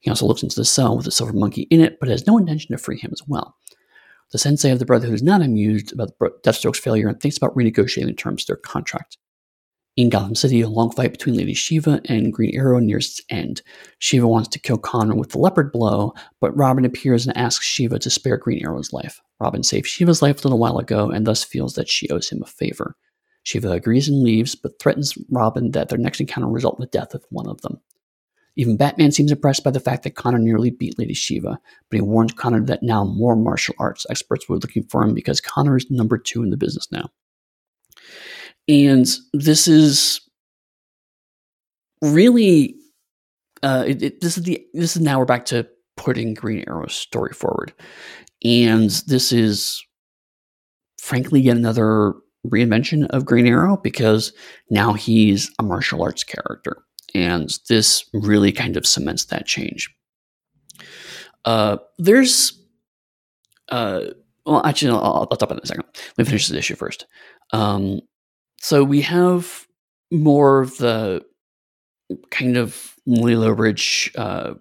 He also looks into the cell with a silver monkey in it, but has no intention to free him as well. The sensei of the Brotherhood is not amused about Deathstroke's failure and thinks about renegotiating the terms of their contract. In Gotham City, a long fight between Lady Shiva and Green Arrow nears its end. Shiva wants to kill Conner with the leopard blow, but Robin appears and asks Shiva to spare Green Arrow's life. Robin saved Shiva's life a little while ago and thus feels that she owes him a favor. Shiva agrees and leaves, but threatens Robin that their next encounter will result in the death of one of them. Even Batman seems impressed by the fact that Conner nearly beat Lady Shiva, but he warns Conner that now more martial arts experts were looking for him because Conner is number two in the business now. And this is really uh, it, it, this is the this is now we're back to putting Green Arrow's story forward, and this is frankly yet another reinvention of Green Arrow because now he's a martial arts character, and this really kind of cements that change. Uh, there's, uh, well, actually, I'll, I'll talk about that in a second. Let me finish this issue first. Um, so we have more of the kind of Lee Loughridge uh,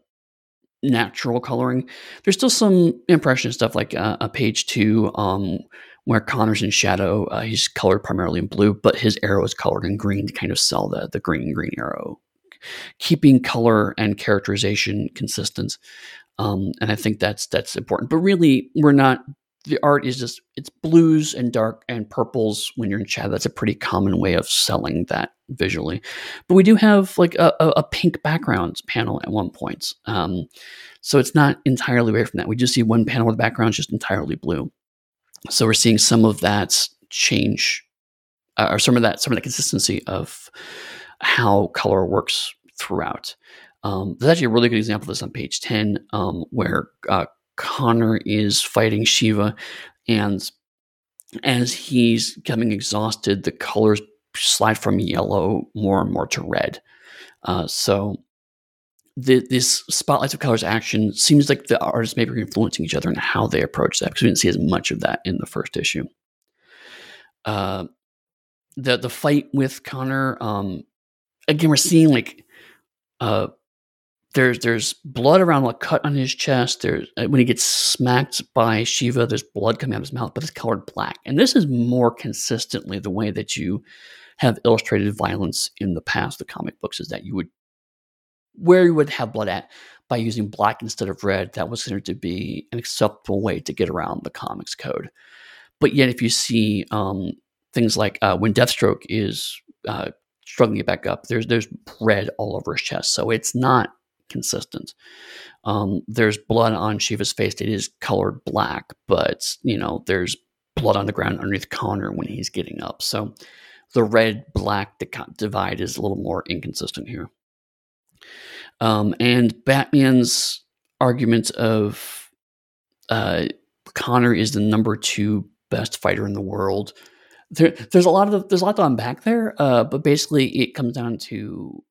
natural coloring. There's still some impression stuff like uh, a page two um, where Conner's in shadow. Uh, he's colored primarily in blue, but his arrow is colored in green to kind of sell the the green green arrow, keeping color and characterization consistent. Um, and I think that's that's important. But really, we're not the art is just it's blues and dark and purples when you're in shadow. That's a pretty common way of selling that visually. But we do have like a, a, pink background panel at one point, um, so it's not entirely away from that. We just see one panel where the background is just entirely blue. So we're seeing some of that change, uh, or some of that some of the consistency of how color works throughout. Um, there's actually a really good example of this on page 10, um, where uh, Conner is fighting Shiva, and as he's becoming exhausted, the colors slide from yellow more and more to red. Uh, so the, this spotlights of colors action seems like the artists maybe are influencing each other in how they approach that because we didn't see as much of that in the first issue. Uh, the the fight with Conner, um, again, we're seeing like uh, there's there's blood around a cut on his chest. There's uh, when he gets smacked by Shiva, there's blood coming out of his mouth, but it's colored black. And this is more consistently the way that you have illustrated violence in the past. The comic books is that you would where you would have blood at by using black instead of red. That was considered to be an acceptable way to get around the comics code. But yet, if you see um, things like uh, when Deathstroke is uh, struggling to back up, there's there's red all over his chest. So it's not consistent. Um, there's blood on Shiva's face. It is colored black, but you know there's blood on the ground underneath Conner when he's getting up. So the red black divide is a little more inconsistent here. Um, and Batman's argument of uh, Conner is the number two best fighter in the world. There, there's a lot of there's a lot to unpack there, uh, but basically it comes down to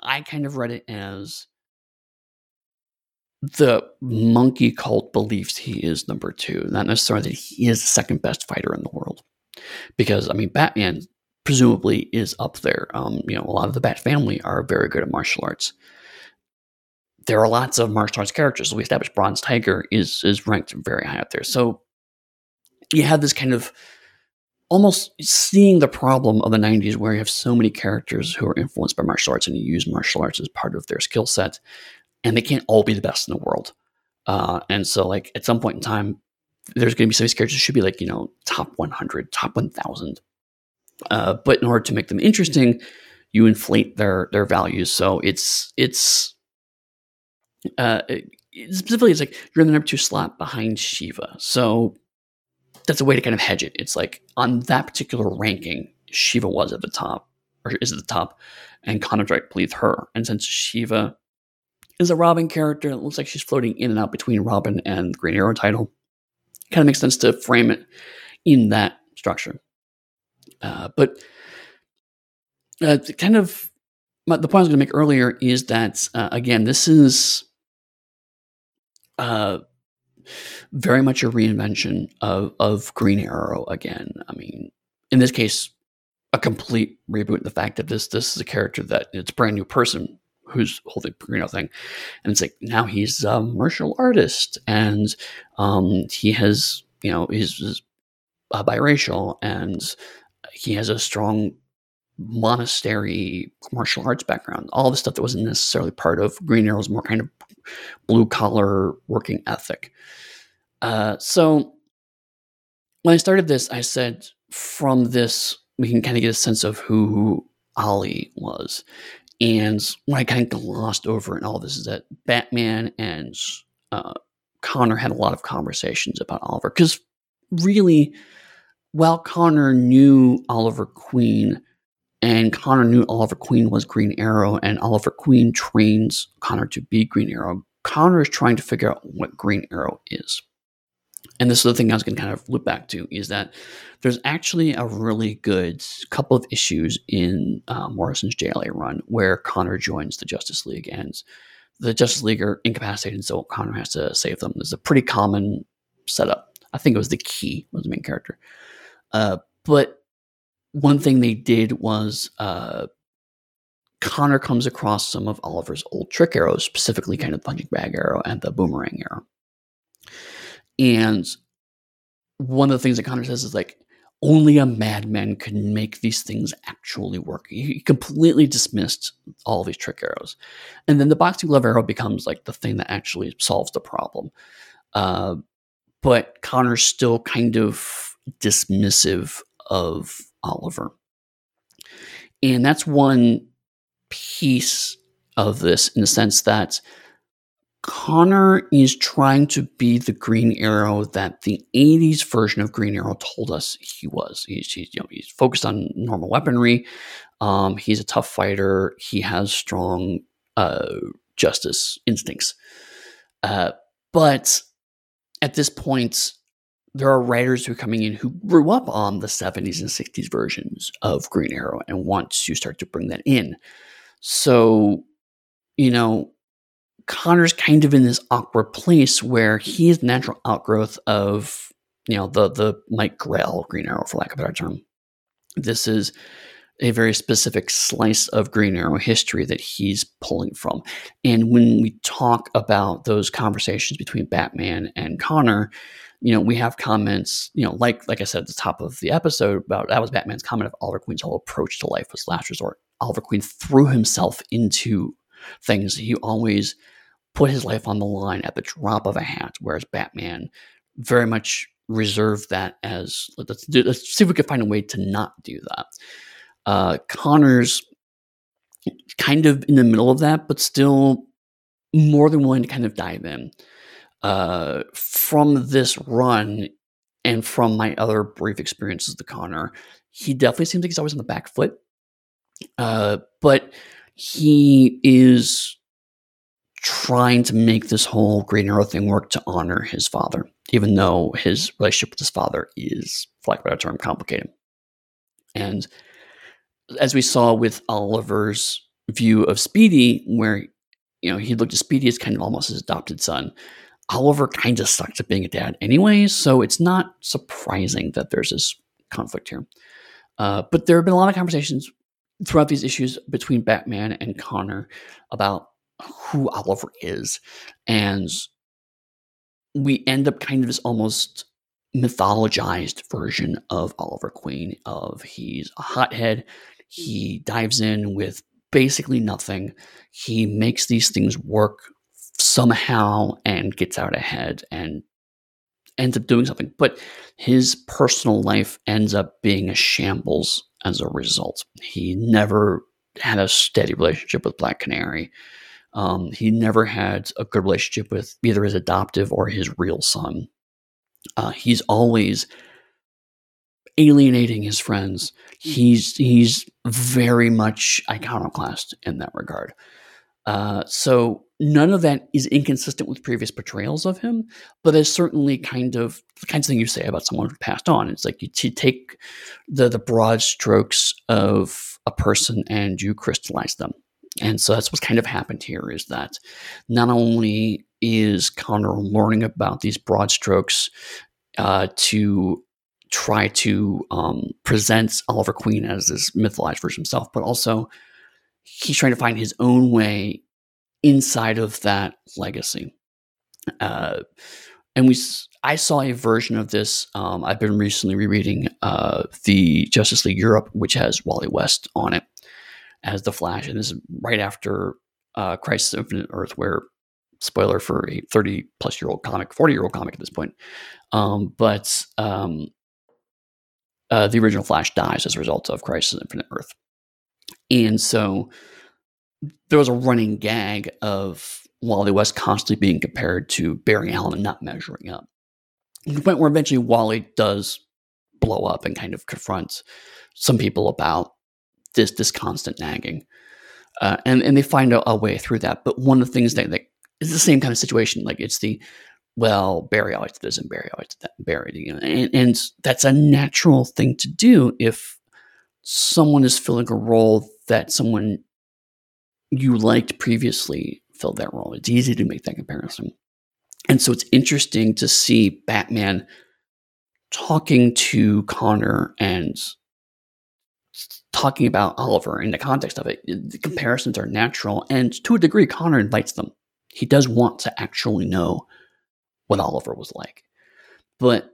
I kind of read it as the monkey cult believes he is number two, not necessarily that he is the second best fighter in the world. Because, I mean, Batman presumably is up there. Um, you know, a lot of the Bat family are very good at martial arts. There are lots of martial arts characters. We established Bronze Tiger is is ranked very high up there. So you have this kind of almost seeing the problem of the 90s where you have so many characters who are influenced by martial arts and you use martial arts as part of their skill set and they can't all be the best in the world. Uh, and so, like at some point in time, there's going to be some of these characters should be like you know top 100, top 1,000. Uh, but in order to make them interesting, you inflate their their values. So it's it's uh, it, specifically it's like you're in the number two slot behind Shiva. So that's a way to kind of hedge it. It's like on that particular ranking, Shiva was at the top, or is at the top, and Conner Drake believed her. And since Shiva is a Robin character. It looks like she's floating in and out between Robin and Green Arrow title. Kind of makes sense to frame it in that structure. Uh, but uh, kind of the point I was going to make earlier is that uh, again, this is uh, very much a reinvention of of Green Arrow. Again, I mean, in this case, a complete reboot. The fact that this this is a character that it's a brand new person who's holding know thing, and it's like now he's a martial artist and um, he has you know he's, he's uh, biracial and he has a strong monastery martial arts background, all the stuff that wasn't necessarily part of Green Arrow's more kind of blue collar working ethic. Uh, so when I started this, I said from this we can kind of get a sense of who Ollie was. And what I kind of glossed over in all this is that Batman and uh, Conner had a lot of conversations about Oliver. Because really, while Conner knew Oliver Queen, and Conner knew Oliver Queen was Green Arrow, and Oliver Queen trains Conner to be Green Arrow, Conner is trying to figure out what Green Arrow is and this is the thing I was going to kind of loop back to is that there's actually a really good couple of issues in uh, Morrison's JLA run where Conner joins the Justice League and the Justice League are incapacitated, so Conner has to save them. It's a pretty common setup. I think it was the key was the main character. Uh, but one thing they did was uh, Conner comes across some of Oliver's old trick arrows, specifically kind of the punching bag arrow and the boomerang arrow. And one of the things that Conner says is like, only a madman can make these things actually work. He completely dismissed all these trick arrows. And then the boxing glove arrow becomes like the thing that actually solves the problem. Uh, but Conner's still kind of dismissive of Oliver. And that's one piece of this in the sense that Conner is trying to be the Green Arrow that the 80s version of Green Arrow told us he was. He's, he's you know, he's focused on normal weaponry. Um, he's a tough fighter. He has strong uh, justice instincts. Uh, but at this point, there are writers who are coming in who grew up on the 70s and 60s versions of Green Arrow and want to start to bring that in. So, you know, Conner's kind of in this awkward place where he is the natural outgrowth of, you know, the the Mike Grell Green Arrow, for lack of a better term. This is a very specific slice of Green Arrow history that he's pulling from. And when we talk about those conversations between Batman and Conner, you know, we have comments, you know, like like I said at the top of the episode about that was Batman's comment of Oliver Queen's whole approach to life was last resort. Oliver Queen threw himself into things. He always put his life on the line at the drop of a hat, whereas Batman very much reserved that as let's, do, let's see if we can find a way to not do that. Uh, Conner's kind of in the middle of that, but still more than willing to kind of dive in. Uh, from this run and from my other brief experiences with Conner, he definitely seems like he's always on the back foot. Uh, but he is trying to make this whole Green Arrow thing work to honor his father, even though his relationship with his father is, for lack of a better term, complicated. And as we saw with Oliver's view of Speedy, where you know he looked at Speedy as kind of almost his adopted son, Oliver kind of sucks at being a dad anyway, so it's not surprising that there's this conflict here. Uh, but there have been a lot of conversations throughout these issues between Batman and Conner about who Oliver is. And we end up kind of this almost mythologized version of Oliver Queen of he's a hothead, he dives in with basically nothing. He makes these things work somehow and gets out ahead and ends up doing something. But his personal life ends up being a shambles as a result. He never had a steady relationship with Black Canary. Um, he never had a good relationship with either his adoptive or his real son. Uh, he's always alienating his friends. He's he's very much iconoclast in that regard. Uh, so none of that is inconsistent with previous portrayals of him, but it's certainly kind of the kinds of thing you say about someone who passed on. It's like you, you take the the broad strokes of a person and you crystallize them. And so that's what's kind of happened here is that not only is Conner learning about these broad strokes uh, to try to um, present Oliver Queen as this mythologized version himself, but also he's trying to find his own way inside of that legacy. Uh, and we, I saw a version of this. Um, I've been recently rereading uh, the Justice League Europe, which has Wally West on it as the Flash, and this is right after uh, Crisis Infinite Earth, where spoiler for a 30 plus year old comic, 40 year old comic at this point. Um, but um, uh, the original Flash dies as a result of Crisis Infinite Earth. And so there was a running gag of Wally West constantly being compared to Barry Allen and not measuring up. The point where eventually Wally does blow up and kind of confronts some people about this this constant nagging. Uh, and and they find a, a, way through that. But one of the things that, that is the same kind of situation. Like it's the well, Barry always did this and Barry always did that and Barry, you know, and, and that's a natural thing to do if someone is filling a role that someone you liked previously filled that role. It's easy to make that comparison. And so it's interesting to see Batman talking to Conner and talking about Oliver in the context of it. The comparisons are natural. And to a degree, Conner invites them. He does want to actually know what Oliver was like. But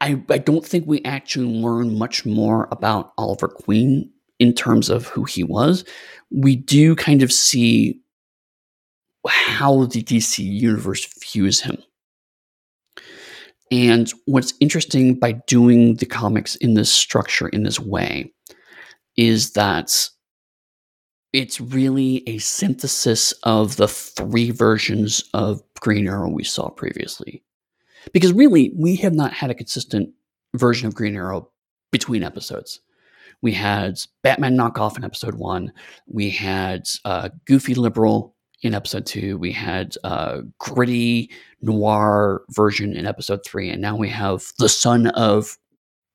I, I don't think we actually learn much more about Oliver Queen in terms of who he was. We do kind of see how the DC universe views him. And what's interesting by doing the comics in this structure, in this way, is that it's really a synthesis of the three versions of Green Arrow we saw previously. Because really, we have not had a consistent version of Green Arrow between episodes. We had Batman knockoff in episode one. We had uh, Goofy Liberal in episode two. We had uh, gritty noir version in episode three, and now we have the son of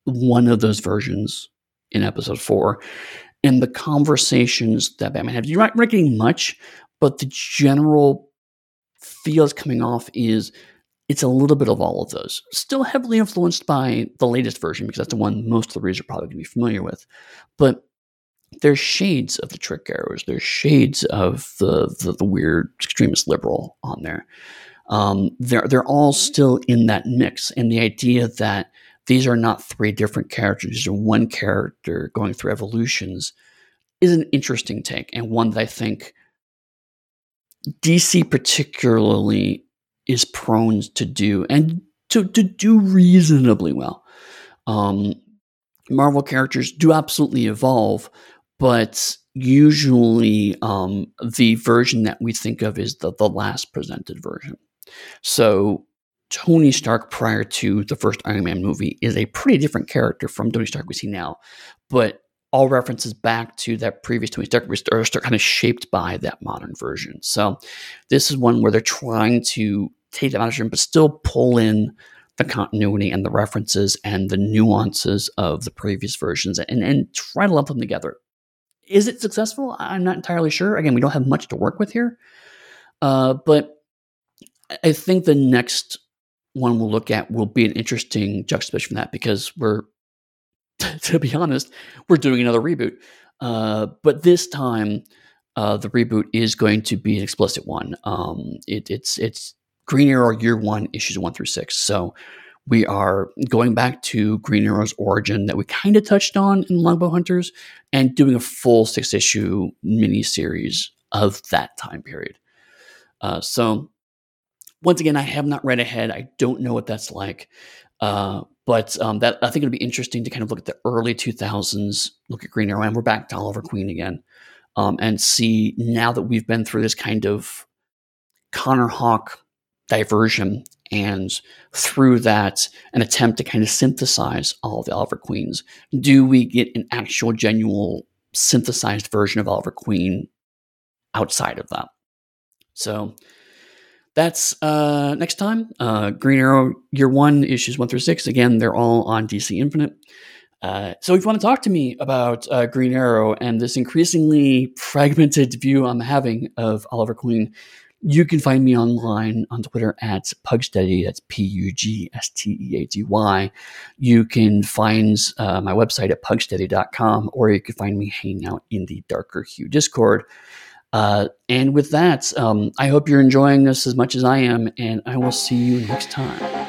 one of those versions in episode four and the conversations that Batman has. You're not, getting much, but the general feels coming off is it's a little bit of all of those. Still heavily influenced by the latest version because that's the one most of the readers are probably going to be familiar with. But there's shades of the trick arrows. There's shades of the the, the weird extremist liberal on there. Um, they're they're all still in that mix, and the idea that these are not three different characters, these are one character going through evolutions, is an interesting take and one that I think DC particularly is prone to do and to, to do reasonably well. Um, Marvel characters do absolutely evolve, but usually um, the version that we think of is the, the last presented version. So Tony Stark prior to the first Iron Man movie is a pretty different character from Tony Stark we see now, but all references back to that previous Tony Stark are kind of shaped by that modern version. So this is one where they're trying to take that version, but still pull in the continuity and the references and the nuances of the previous versions and, and try to lump them together. Is it successful? I'm not entirely sure. Again, we don't have much to work with here. Uh, but I think the next one we'll look at will be an interesting juxtaposition from that because we're, to be honest, we're doing another reboot. Uh, but this time, uh, the reboot is going to be an explicit one. Um, it, it's it's Green Arrow Year One, issues one through six. So we are going back to Green Arrow's origin that we kind of touched on in Longbow Hunters, and doing a full six issue mini series of that time period. Uh, so once again, I have not read ahead. I don't know what that's like. Uh, but um, that I think it'll be interesting to kind of look at the early 2000s, look at Green Arrow, and we're back to Oliver Queen again, um, and see now that we've been through this kind of Conner Hawke diversion, and through that, an attempt to kind of synthesize all of the Oliver Queens. Do we get an actual, genuine, synthesized version of Oliver Queen outside of that? So that's uh, next time. Uh, Green Arrow Year One, issues one through six. Again, they're all on DC Infinite. Uh, so if you want to talk to me about uh, Green Arrow and this increasingly fragmented view I'm having of Oliver Queen, you can find me online on Twitter at Pugsteady. That's P U G S T E A D Y. You can find uh, my website at pugsteady.com, or you can find me hanging out in the Darker Hue Discord. Uh, and with that, um, I hope you're enjoying this as much as I am, and I will see you next time.